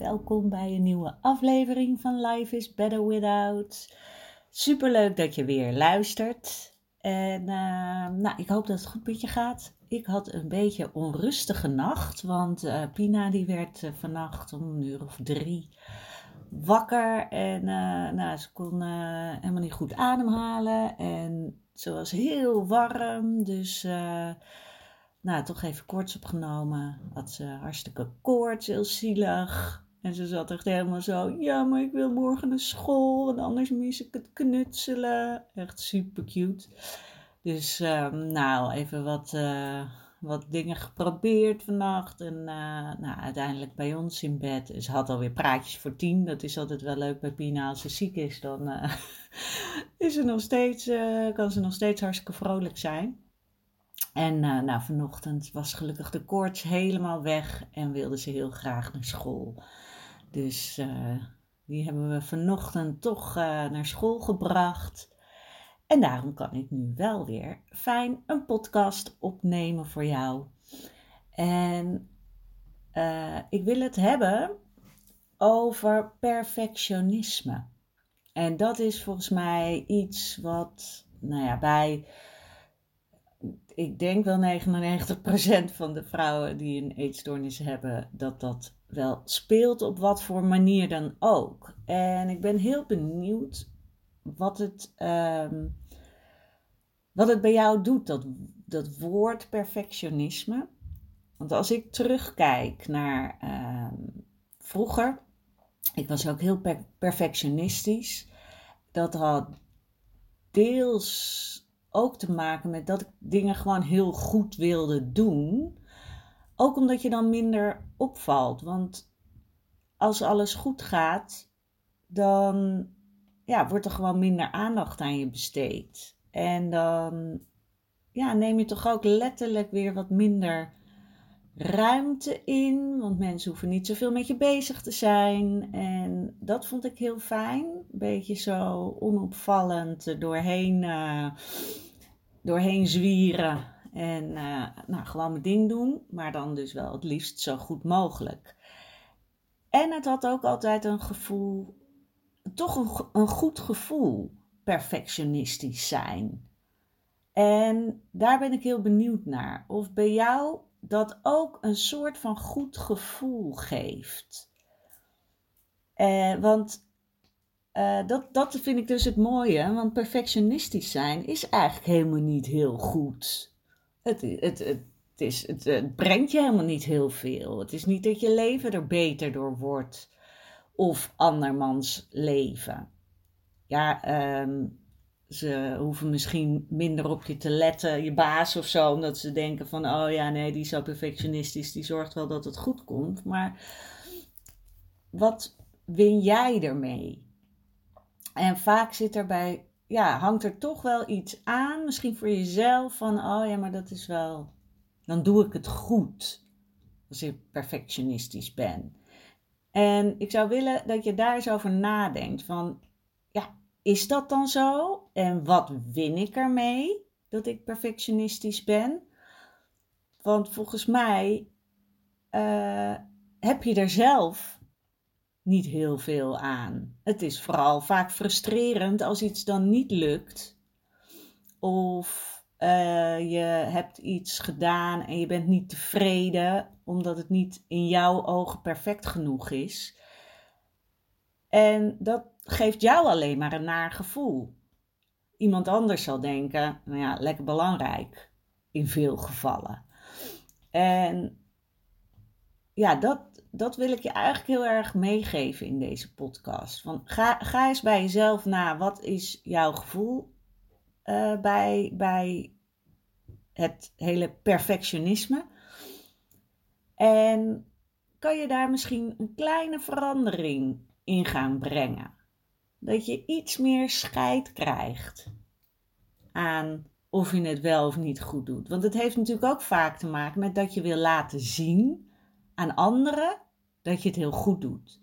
Welkom bij een nieuwe aflevering van Life is Better Without. Superleuk dat je weer luistert. En uh, nou, ik hoop dat het goed met je gaat. Ik had een beetje onrustige nacht, want uh, Pina die werd uh, vannacht om een uur of drie wakker. En nou, ze kon helemaal niet goed ademhalen. En ze was heel warm, dus nou, toch even koorts opgenomen. Had ze hartstikke koorts, heel zielig. En ze zat echt helemaal zo, ja, maar ik wil morgen naar school, want anders mis ik het knutselen. Echt super cute. Dus um, nou, even wat, uh, wat dingen geprobeerd vannacht. En uh, nou, uiteindelijk bij ons in bed. Ze had alweer praatjes voor tien. Dat is altijd wel leuk bij Pina. Als ze ziek is, dan uh, is ze nog steeds, kan ze nog steeds hartstikke vrolijk zijn. En nou, vanochtend was gelukkig de koorts helemaal weg en wilde ze heel graag naar school. Dus uh, die hebben we vanochtend toch uh, naar school gebracht. En daarom kan ik nu wel weer fijn een podcast opnemen voor jou. En uh, ik wil het hebben over perfectionisme. En dat is volgens mij iets wat, nou ja, bij, ik denk wel 99% van de vrouwen die een eetstoornis hebben, dat dat wel speelt op wat voor manier dan ook. En ik ben heel benieuwd wat het, um, wat het bij jou doet, dat, dat woord perfectionisme. Want als ik terugkijk naar um, vroeger, ik was ook heel per perfectionistisch. Dat had deels ook te maken met dat ik dingen gewoon heel goed wilde doen. Ook omdat je dan minder opvalt. Want als alles goed gaat, dan ja, wordt er gewoon minder aandacht aan je besteed. En dan ja, neem je toch ook letterlijk weer wat minder ruimte in. Want mensen hoeven niet zoveel met je bezig te zijn. En dat vond ik heel fijn. Een beetje zo onopvallend doorheen, uh, doorheen zwieren. En uh, nou, gewoon mijn ding doen, maar dan dus wel het liefst zo goed mogelijk. En het had ook altijd een gevoel, toch een, een goed gevoel, perfectionistisch zijn. En daar ben ik heel benieuwd naar. Of bij jou dat ook een soort van goed gevoel geeft. Eh, want uh, dat, dat vind ik dus het mooie. Want perfectionistisch zijn is eigenlijk helemaal niet heel goed. Het, het, het, is, het, brengt je helemaal niet heel veel. Het is niet dat je leven er beter door wordt of andermans leven. Ja, um, ze hoeven misschien minder op je te letten, je baas of zo, omdat ze denken van, oh ja, nee, die is zo perfectionistisch, die zorgt wel dat het goed komt. Maar wat win jij ermee? En vaak zit er bij ja, hangt er toch wel iets aan, misschien voor jezelf, van oh ja, maar dat is wel, dan doe ik het goed als ik perfectionistisch ben. En ik zou willen dat je daar eens over nadenkt van, ja, is dat dan zo? En wat win ik ermee dat ik perfectionistisch ben? Want volgens mij uh, heb je er zelf niet heel veel aan. Het is vooral vaak frustrerend als iets dan niet lukt. Of uh, je hebt iets gedaan en je bent niet tevreden omdat het niet in jouw ogen perfect genoeg is. En dat geeft jou alleen maar een naar gevoel. iemand anders zal denken, nou ja, lekker belangrijk in veel gevallen. En ja, dat, dat wil ik je eigenlijk heel erg meegeven in deze podcast. Van, ga, ga eens bij jezelf na, wat is jouw gevoel uh, bij, bij het hele perfectionisme? En kan je daar misschien een kleine verandering in gaan brengen? Dat je iets meer scheid krijgt aan of je het wel of niet goed doet. Want het heeft natuurlijk ook vaak te maken met dat je wil laten zien aan anderen dat je het heel goed doet.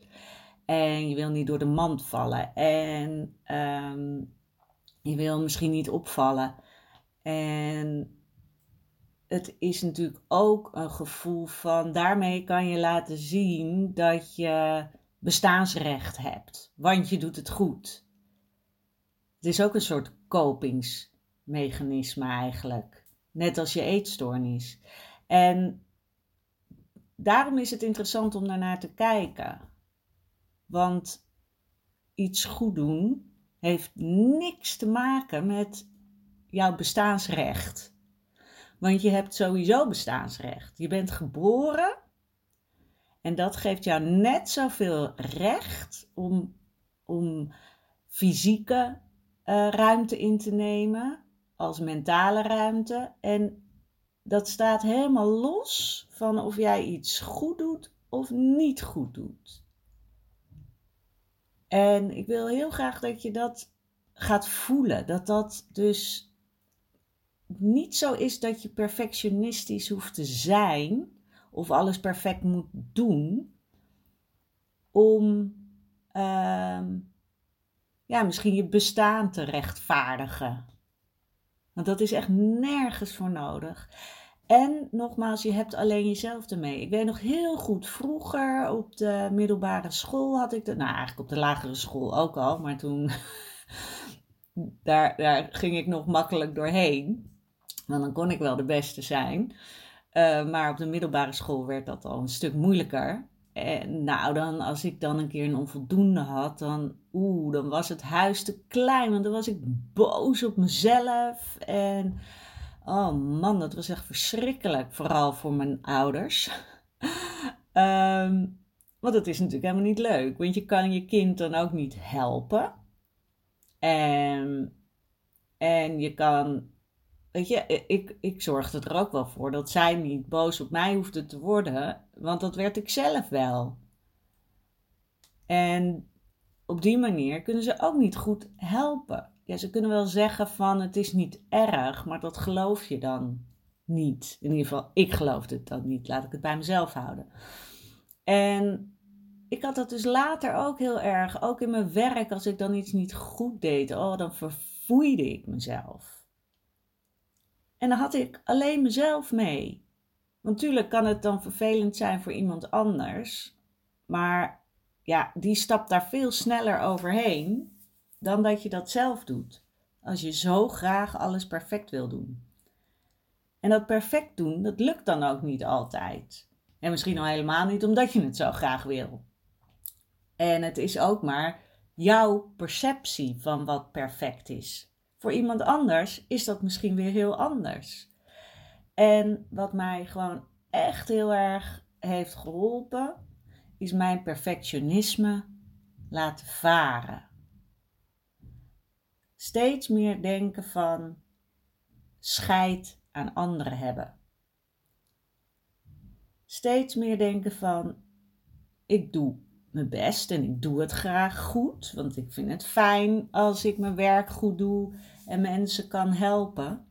En je wil niet door de mand vallen. En ehm, je wil misschien niet opvallen. En het is natuurlijk ook een gevoel van daarmee kan je laten zien dat je bestaansrecht hebt. Want je doet het goed. Het is ook een soort kopingsmechanisme eigenlijk. Net als je eetstoornis. En daarom is het interessant om daarnaar te kijken. Want iets goed doen heeft niks te maken met jouw bestaansrecht. Want je hebt sowieso bestaansrecht. Je bent geboren en dat geeft jou net zoveel recht om, om fysieke uh, ruimte in te nemen als mentale ruimte. En dat staat helemaal los van of jij iets goed doet of niet goed doet. En ik wil heel graag dat je dat gaat voelen. Dat dat dus niet zo is dat je perfectionistisch hoeft te zijn of alles perfect moet doen om uh, ja, misschien je bestaan te rechtvaardigen. Want dat is echt nergens voor nodig. En nogmaals, je hebt alleen jezelf ermee. Ik weet nog heel goed, vroeger op de middelbare school had ik dat. Nou, eigenlijk op de lagere school ook al, maar toen. daar, daar ging ik nog makkelijk doorheen. Want dan kon ik wel de beste zijn. Uh, maar op de middelbare school werd dat al een stuk moeilijker. En nou, dan, als ik dan een keer een onvoldoende had, dan, oeh, dan was het huis te klein. Want dan was ik boos op mezelf. En oh man, dat was echt verschrikkelijk. Vooral voor mijn ouders. um, want dat is natuurlijk helemaal niet leuk. Want je kan je kind dan ook niet helpen. En, en je kan Weet je, ik, ik zorgde er ook wel voor dat zij niet boos op mij hoefde te worden, want dat werd ik zelf wel. En op die manier kunnen ze ook niet goed helpen. Ja, ze kunnen wel zeggen van het is niet erg, maar dat geloof je dan niet. In ieder geval, ik geloofde het dan niet. Laat ik het bij mezelf houden. En ik had dat dus later ook heel erg. Ook in mijn werk, als ik dan iets niet goed deed, oh, dan verfoeide ik mezelf. En dan had ik alleen mezelf mee. Want natuurlijk kan het dan vervelend zijn voor iemand anders. Maar ja, die stapt daar veel sneller overheen dan dat je dat zelf doet. Als je zo graag alles perfect wil doen. En dat perfect doen, dat lukt dan ook niet altijd. En misschien al helemaal niet omdat je het zo graag wil. En het is ook maar jouw perceptie van wat perfect is. Voor iemand anders is dat misschien weer heel anders. En wat mij gewoon echt heel erg heeft geholpen, is mijn perfectionisme laten varen. Steeds meer denken van scheid aan anderen hebben. Steeds meer denken van ik doe mijn best en ik doe het graag goed, want ik vind het fijn als ik mijn werk goed doe en mensen kan helpen.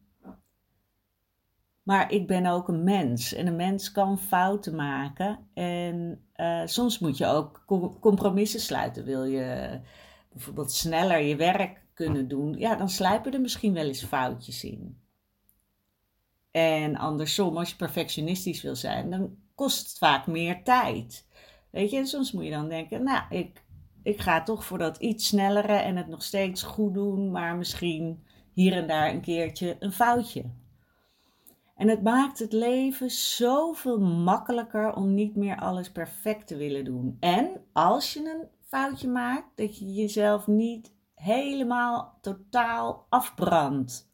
Maar ik ben ook een mens en een mens kan fouten maken. En uh, soms moet je ook compromissen sluiten. Wil je bijvoorbeeld sneller je werk kunnen doen, ja, dan slijpen er misschien wel eens foutjes in. En andersom, als je perfectionistisch wil zijn, dan kost het vaak meer tijd. Weet je, en soms moet je dan denken, nou, ik, ik ga toch voor dat iets snellere en het nog steeds goed doen, maar misschien hier en daar een keertje een foutje. En het maakt het leven zoveel makkelijker om niet meer alles perfect te willen doen. En als je een foutje maakt, dat je jezelf niet helemaal totaal afbrandt.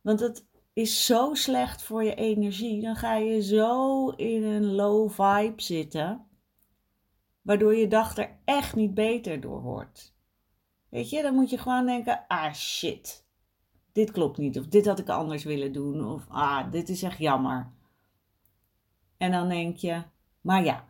Want het is zo slecht voor je energie. Dan ga je zo in een low vibe zitten, waardoor je dag er echt niet beter door wordt. Weet je, dan moet je gewoon denken: ah shit, dit klopt niet. Of dit had ik anders willen doen. Of ah, dit is echt jammer. En dan denk je: maar ja,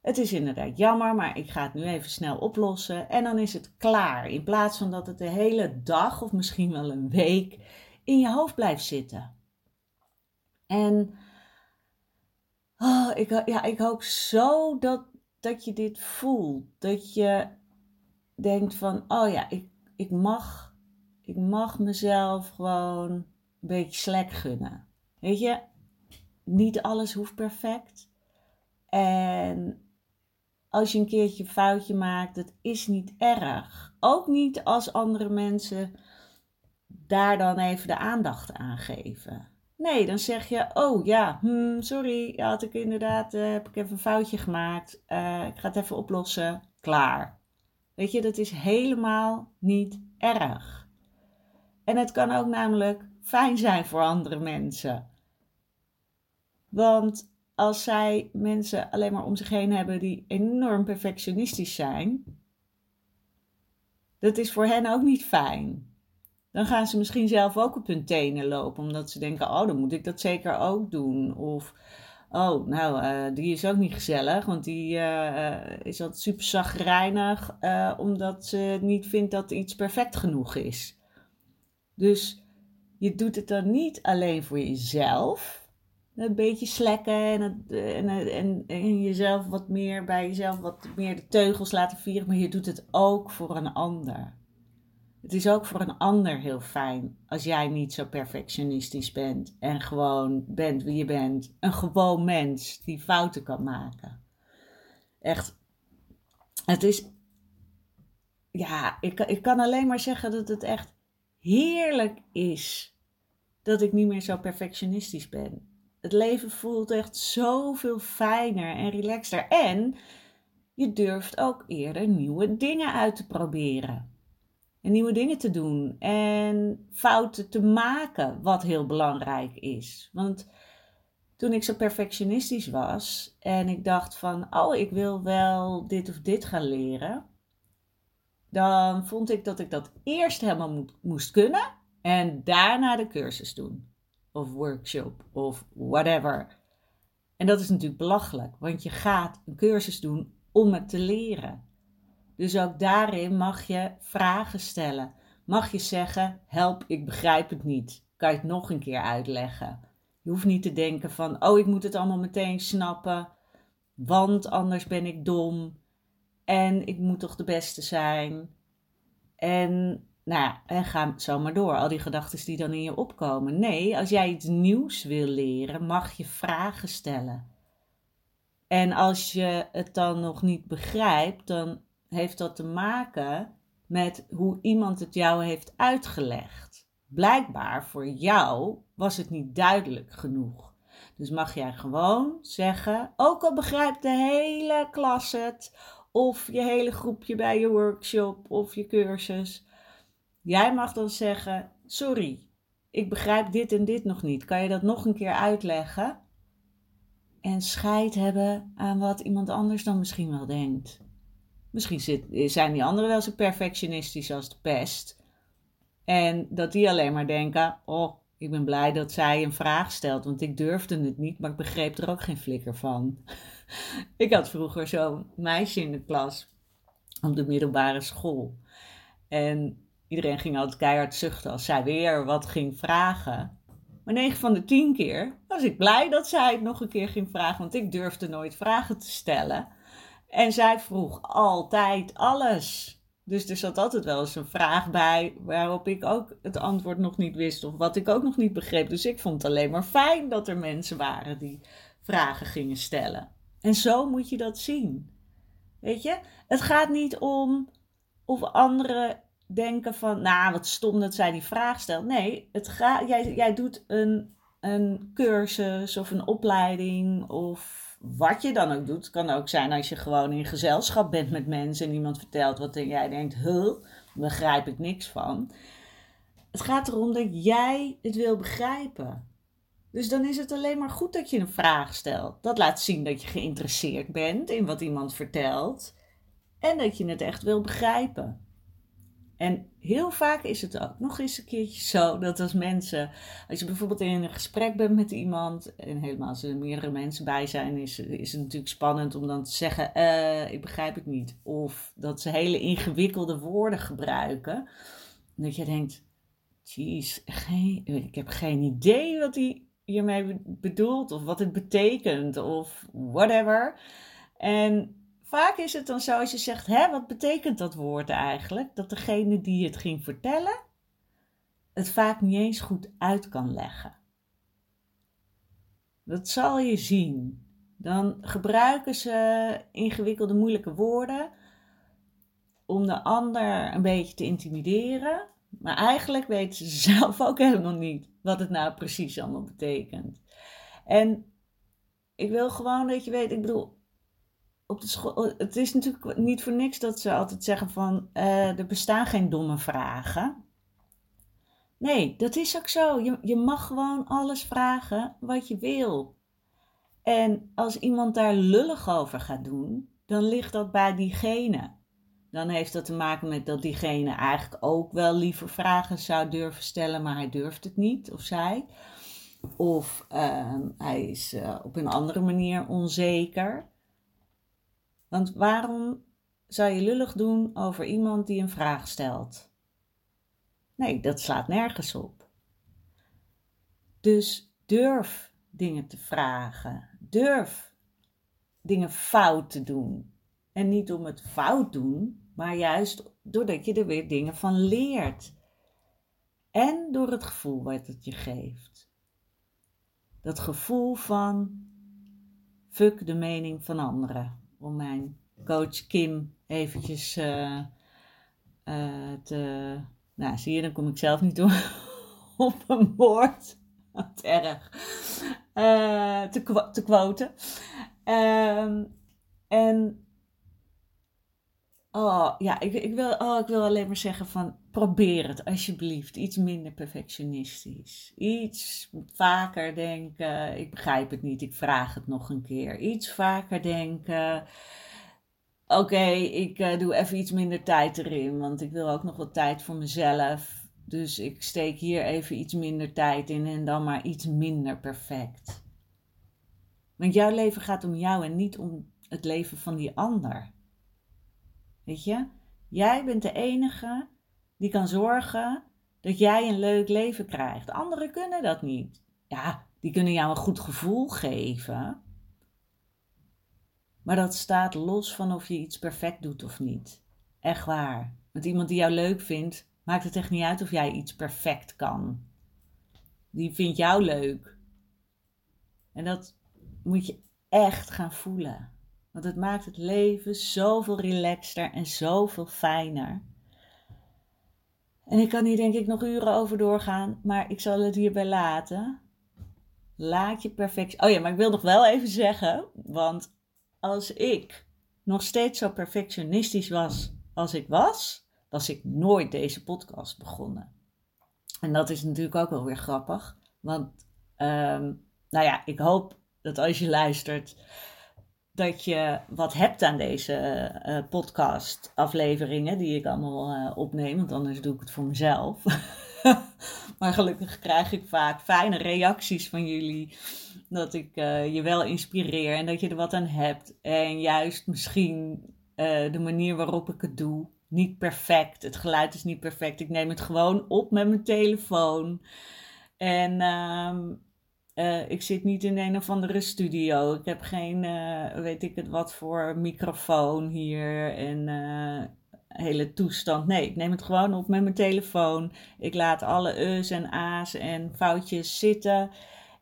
het is inderdaad jammer, maar ik ga het nu even snel oplossen. En dan is het klaar. In plaats van dat het de hele dag of misschien wel een week in je hoofd blijft zitten. En oh, ik, ja, ik hoop zo dat, dat je dit voelt. Dat je denkt van, oh ja, ik, ik, mag, ik mag mezelf gewoon een beetje slek gunnen. Weet je, niet alles hoeft perfect. En als je een keertje een foutje maakt, dat is niet erg. Ook niet als andere mensen daar dan even de aandacht aan geven. Nee, dan zeg je, oh ja, hmm, sorry, had ik inderdaad, uh, heb ik even een foutje gemaakt. Uh, ik ga het even oplossen. Klaar. Weet je, dat is helemaal niet erg. En het kan ook namelijk fijn zijn voor andere mensen. Want als zij mensen alleen maar om zich heen hebben die enorm perfectionistisch zijn, dat is voor hen ook niet fijn. Dan gaan ze misschien zelf ook op hun tenen lopen, omdat ze denken: oh, dan moet ik dat zeker ook doen. Of oh, nou, uh, die is ook niet gezellig, want die uh, is altijd super zagrijnig, omdat ze niet vindt dat iets perfect genoeg is. Dus je doet het dan niet alleen voor jezelf, een beetje slekken en, en, en, en, jezelf wat meer bij jezelf wat meer de teugels laten vieren, maar je doet het ook voor een ander. Het is ook voor een ander heel fijn als jij niet zo perfectionistisch bent en gewoon bent wie je bent. Een gewoon mens die fouten kan maken. Echt, het is, ja, ik, ik kan alleen maar zeggen dat het echt heerlijk is dat ik niet meer zo perfectionistisch ben het leven voelt echt zoveel fijner en relaxter. En je durft ook eerder nieuwe dingen uit te proberen. En nieuwe dingen te doen. En fouten te maken, wat heel belangrijk is. Want toen ik zo perfectionistisch was en ik dacht van, oh, ik wil wel dit of dit gaan leren. Dan vond ik dat ik dat eerst helemaal moest kunnen en daarna de cursus doen of workshop of whatever. En dat is natuurlijk belachelijk, want je gaat een cursus doen om het te leren. Dus ook daarin mag je vragen stellen. Mag je zeggen: help, ik begrijp het niet. Kan je het nog een keer uitleggen? Je hoeft niet te denken van: oh, ik moet het allemaal meteen snappen, want anders ben ik dom en ik moet toch de beste zijn. En nou, en ga zo maar door. Al die gedachten die dan in je opkomen. Nee, als jij iets nieuws wil leren, mag je vragen stellen. En als je het dan nog niet begrijpt, dan heeft dat te maken met hoe iemand het jou heeft uitgelegd. Blijkbaar voor jou was het niet duidelijk genoeg. Dus mag jij gewoon zeggen, ook al begrijpt de hele klas het, of je hele groepje bij je workshop of je cursus, Jij mag dan zeggen: Sorry, ik begrijp dit en dit nog niet. Kan je dat nog een keer uitleggen? En scheid hebben aan wat iemand anders dan misschien wel denkt. Misschien zit, zijn die anderen wel zo perfectionistisch als de pest. En dat die alleen maar denken: Oh, ik ben blij dat zij een vraag stelt, want ik durfde het niet, maar ik begreep er ook geen flikker van. ik had vroeger zo'n meisje in de klas op de middelbare school. En Iedereen ging altijd keihard zuchten als zij weer wat ging vragen. Maar 9 van de 10 keer was ik blij dat zij het nog een keer ging vragen, want ik durfde nooit vragen te stellen. En zij vroeg altijd alles. Dus er zat altijd wel eens een vraag bij waarop ik ook het antwoord nog niet wist of wat ik ook nog niet begreep. Dus ik vond het alleen maar fijn dat er mensen waren die vragen gingen stellen. En zo moet je dat zien. Weet je, het gaat niet om of anderen denken van, nou, wat stom dat zij die vraag stelt. Nee, het gaat, jij, jij doet een, een cursus of een opleiding of wat je dan ook doet. Kan ook zijn als je gewoon in gezelschap bent met mensen en iemand vertelt wat en jij denkt, huh, begrijp ik niks van. Het gaat erom dat jij het wil begrijpen. Dus dan is het alleen maar goed dat je een vraag stelt. Dat laat zien dat je geïnteresseerd bent in wat iemand vertelt en dat je het echt wil begrijpen. En heel vaak is het ook nog eens een keertje zo dat als mensen, als je bijvoorbeeld in een gesprek bent met iemand, en helemaal als er meerdere mensen bij zijn, is, is het natuurlijk spannend om dan te zeggen: uh, Ik begrijp het niet. Of dat ze hele ingewikkelde woorden gebruiken. Dat je denkt: Jeez, ik heb geen idee wat hij hiermee bedoelt, of wat het betekent, of whatever. En vaak is het dan zo als je zegt, hè, wat betekent dat woord eigenlijk? Dat degene die het ging vertellen, het vaak niet eens goed uit kan leggen. Dat zal je zien. Dan gebruiken ze ingewikkelde, moeilijke woorden om de ander een beetje te intimideren. Maar eigenlijk weten ze zelf ook helemaal niet wat het nou precies allemaal betekent. En ik wil gewoon dat je weet, ik bedoel, op de school, het is natuurlijk niet voor niks dat ze altijd zeggen van uh, er bestaan geen domme vragen. Nee, dat is ook zo. Je, je mag gewoon alles vragen wat je wil. En als iemand daar lullig over gaat doen, dan ligt dat bij diegene. Dan heeft dat te maken met dat diegene eigenlijk ook wel liever vragen zou durven stellen, maar hij durft het niet, of zij. Of uh, hij is uh, op een andere manier onzeker. Want waarom zou je lullig doen over iemand die een vraag stelt? Nee, dat slaat nergens op. Dus durf dingen te vragen. Durf dingen fout te doen. En niet om het fout doen, maar juist doordat je er weer dingen van leert. En door het gevoel wat het je geeft. Dat gevoel van fuck de mening van anderen om mijn coach Kim eventjes uh, te... Nou, zie je, dan kom ik zelf niet door op een woord. Wat erg. Uh, te, te quoten. Ehm, en Oh ja, ik, ik, wil, oh, ik wil alleen maar zeggen van probeer het alsjeblieft. Iets minder perfectionistisch. Iets vaker denken, ik begrijp het niet, ik vraag het nog een keer. Iets vaker denken, oké, ik uh, doe even iets minder tijd erin, want ik wil ook nog wat tijd voor mezelf. Dus ik steek hier even iets minder tijd in en dan maar iets minder perfect. Want jouw leven gaat om jou en niet om het leven van die ander. Weet je? Jij bent de enige die kan zorgen dat jij een leuk leven krijgt. Anderen kunnen dat niet. Ja, die kunnen jou een goed gevoel geven. Maar dat staat los van of je iets perfect doet of niet. Echt waar. Want iemand die jou leuk vindt, maakt het echt niet uit of jij iets perfect kan. Die vindt jou leuk. En dat moet je echt gaan voelen. Want het maakt het leven zoveel relaxter en zoveel fijner. En ik kan hier denk ik nog uren over doorgaan, maar ik zal het hierbij laten. Laat je perfect. Oh ja, maar ik wil nog wel even zeggen, want als ik nog steeds zo perfectionistisch was als ik was, was ik nooit deze podcast begonnen. En dat is natuurlijk ook wel weer grappig, want um, nou ja, ik hoop dat als je luistert, dat je wat hebt aan deze uh, podcast afleveringen die ik allemaal uh, opneem, want anders doe ik het voor mezelf. maar gelukkig krijg ik vaak fijne reacties van jullie dat ik uh, je wel inspireer en dat je er wat aan hebt. En juist misschien de manier waarop ik het doe niet perfect. Het geluid is niet perfect. Ik neem het gewoon op met mijn telefoon. En uh, ik zit niet in een of andere studio. Ik heb geen, uh, weet ik het wat voor microfoon hier en uh, hele toestand. Nee, ik neem het gewoon op met mijn telefoon. Ik laat alle E's en A's en foutjes zitten.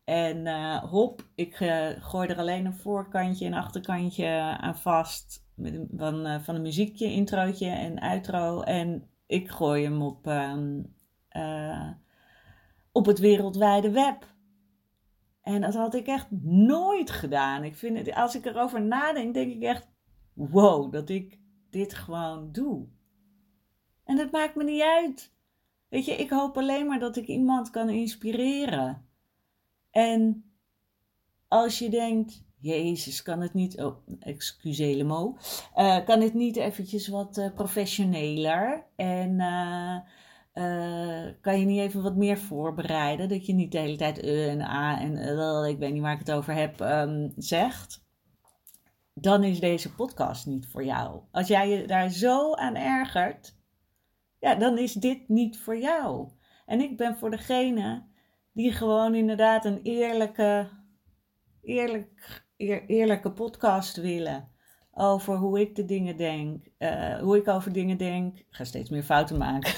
En hop, ik gooi er alleen een voorkantje en achterkantje aan vast. Van, van een muziekje, introotje en outro. En ik gooi hem op, ehm, op het wereldwijde web. En dat had ik echt nooit gedaan. Ik vind het, als ik erover nadenk, denk ik echt: wow, dat ik dit gewoon doe. En dat maakt me niet uit. Weet je, ik hoop alleen maar dat ik iemand kan inspireren. En als je denkt, Jezus, kan het niet, oh, excusez le mot, uh, kan het niet eventjes wat uh, professioneler en uh, kan je niet even wat meer voorbereiden, dat je niet de hele tijd uh en a en ik weet niet waar ik het over heb, um, zegt, dan is deze podcast niet voor jou. Als jij je daar zo aan ergert, ja, dan is dit niet voor jou. En ik ben voor degene die gewoon inderdaad een eerlijke, eerlijk, eerlijke podcast willen. Over hoe ik de dingen denk. Uh, hoe ik over dingen denk. Ik ga steeds meer fouten maken.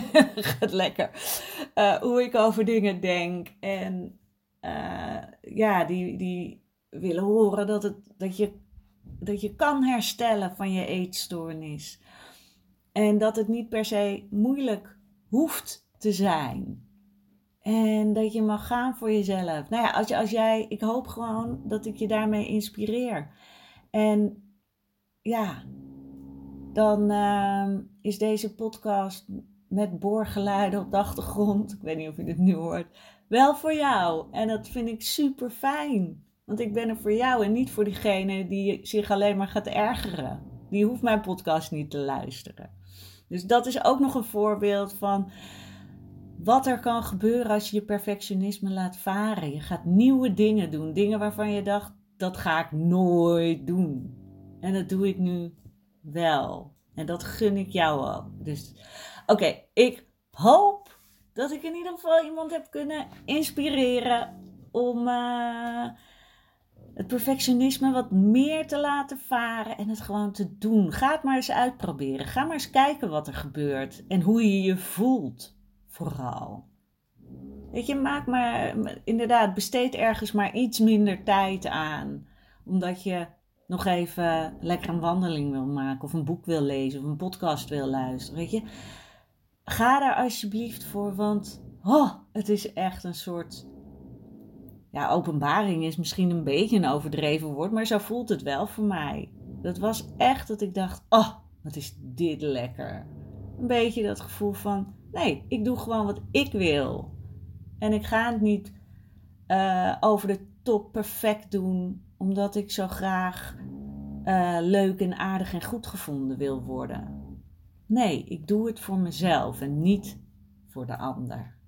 Gaat lekker. Uh, hoe ik over dingen denk. En uh, ja, die, die willen horen dat, het, dat, je, dat je kan herstellen van je eetstoornis. En dat het niet per se moeilijk hoeft te zijn. En dat je mag gaan voor jezelf. Nou ja, als, je, als jij, ik hoop gewoon dat ik je daarmee inspireer. En ja, dan uh, is deze podcast met boorgeluiden op de achtergrond, ik weet niet of je dit nu hoort, wel voor jou. En dat vind ik super fijn. Want ik ben er voor jou en niet voor diegene die zich alleen maar gaat ergeren. Die hoeft mijn podcast niet te luisteren. Dus dat is ook nog een voorbeeld van wat er kan gebeuren als je je perfectionisme laat varen. Je gaat nieuwe dingen doen. Dingen waarvan je dacht, dat ga ik nooit doen. En dat doe ik nu wel. En dat gun ik jou ook. Dus oké, ik hoop dat ik in ieder geval iemand heb kunnen inspireren om uh, het perfectionisme wat meer te laten varen en het gewoon te doen. Ga het maar eens uitproberen. Ga maar eens kijken wat er gebeurt en hoe je je voelt, vooral. Weet je, maak maar inderdaad, besteed ergens maar iets minder tijd aan. Omdat je nog even lekker een wandeling wil maken, of een boek wil lezen, of een podcast wil luisteren. Weet je, ga daar alsjeblieft voor, want oh, het is echt een soort. Ja, openbaring is misschien een beetje een overdreven woord, maar zo voelt het wel voor mij. Dat was echt dat ik dacht: oh, wat is dit lekker. Een beetje dat gevoel van: nee, ik doe gewoon wat ik wil. En ik ga het niet uh, over de top perfect doen omdat ik zo graag uh, leuk en aardig en goed gevonden wil worden. Nee, ik doe het voor mezelf en niet voor de ander.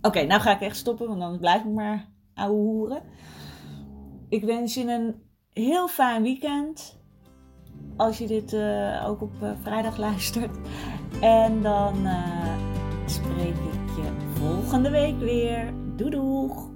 Oké, nou ga ik echt stoppen, want dan blijf ik maar ouwe hoeren. Ik wens je een heel fijn weekend. Als je dit uh, ook op uh, vrijdag luistert. En dan spreek ik je volgende week weer. Doei doeg!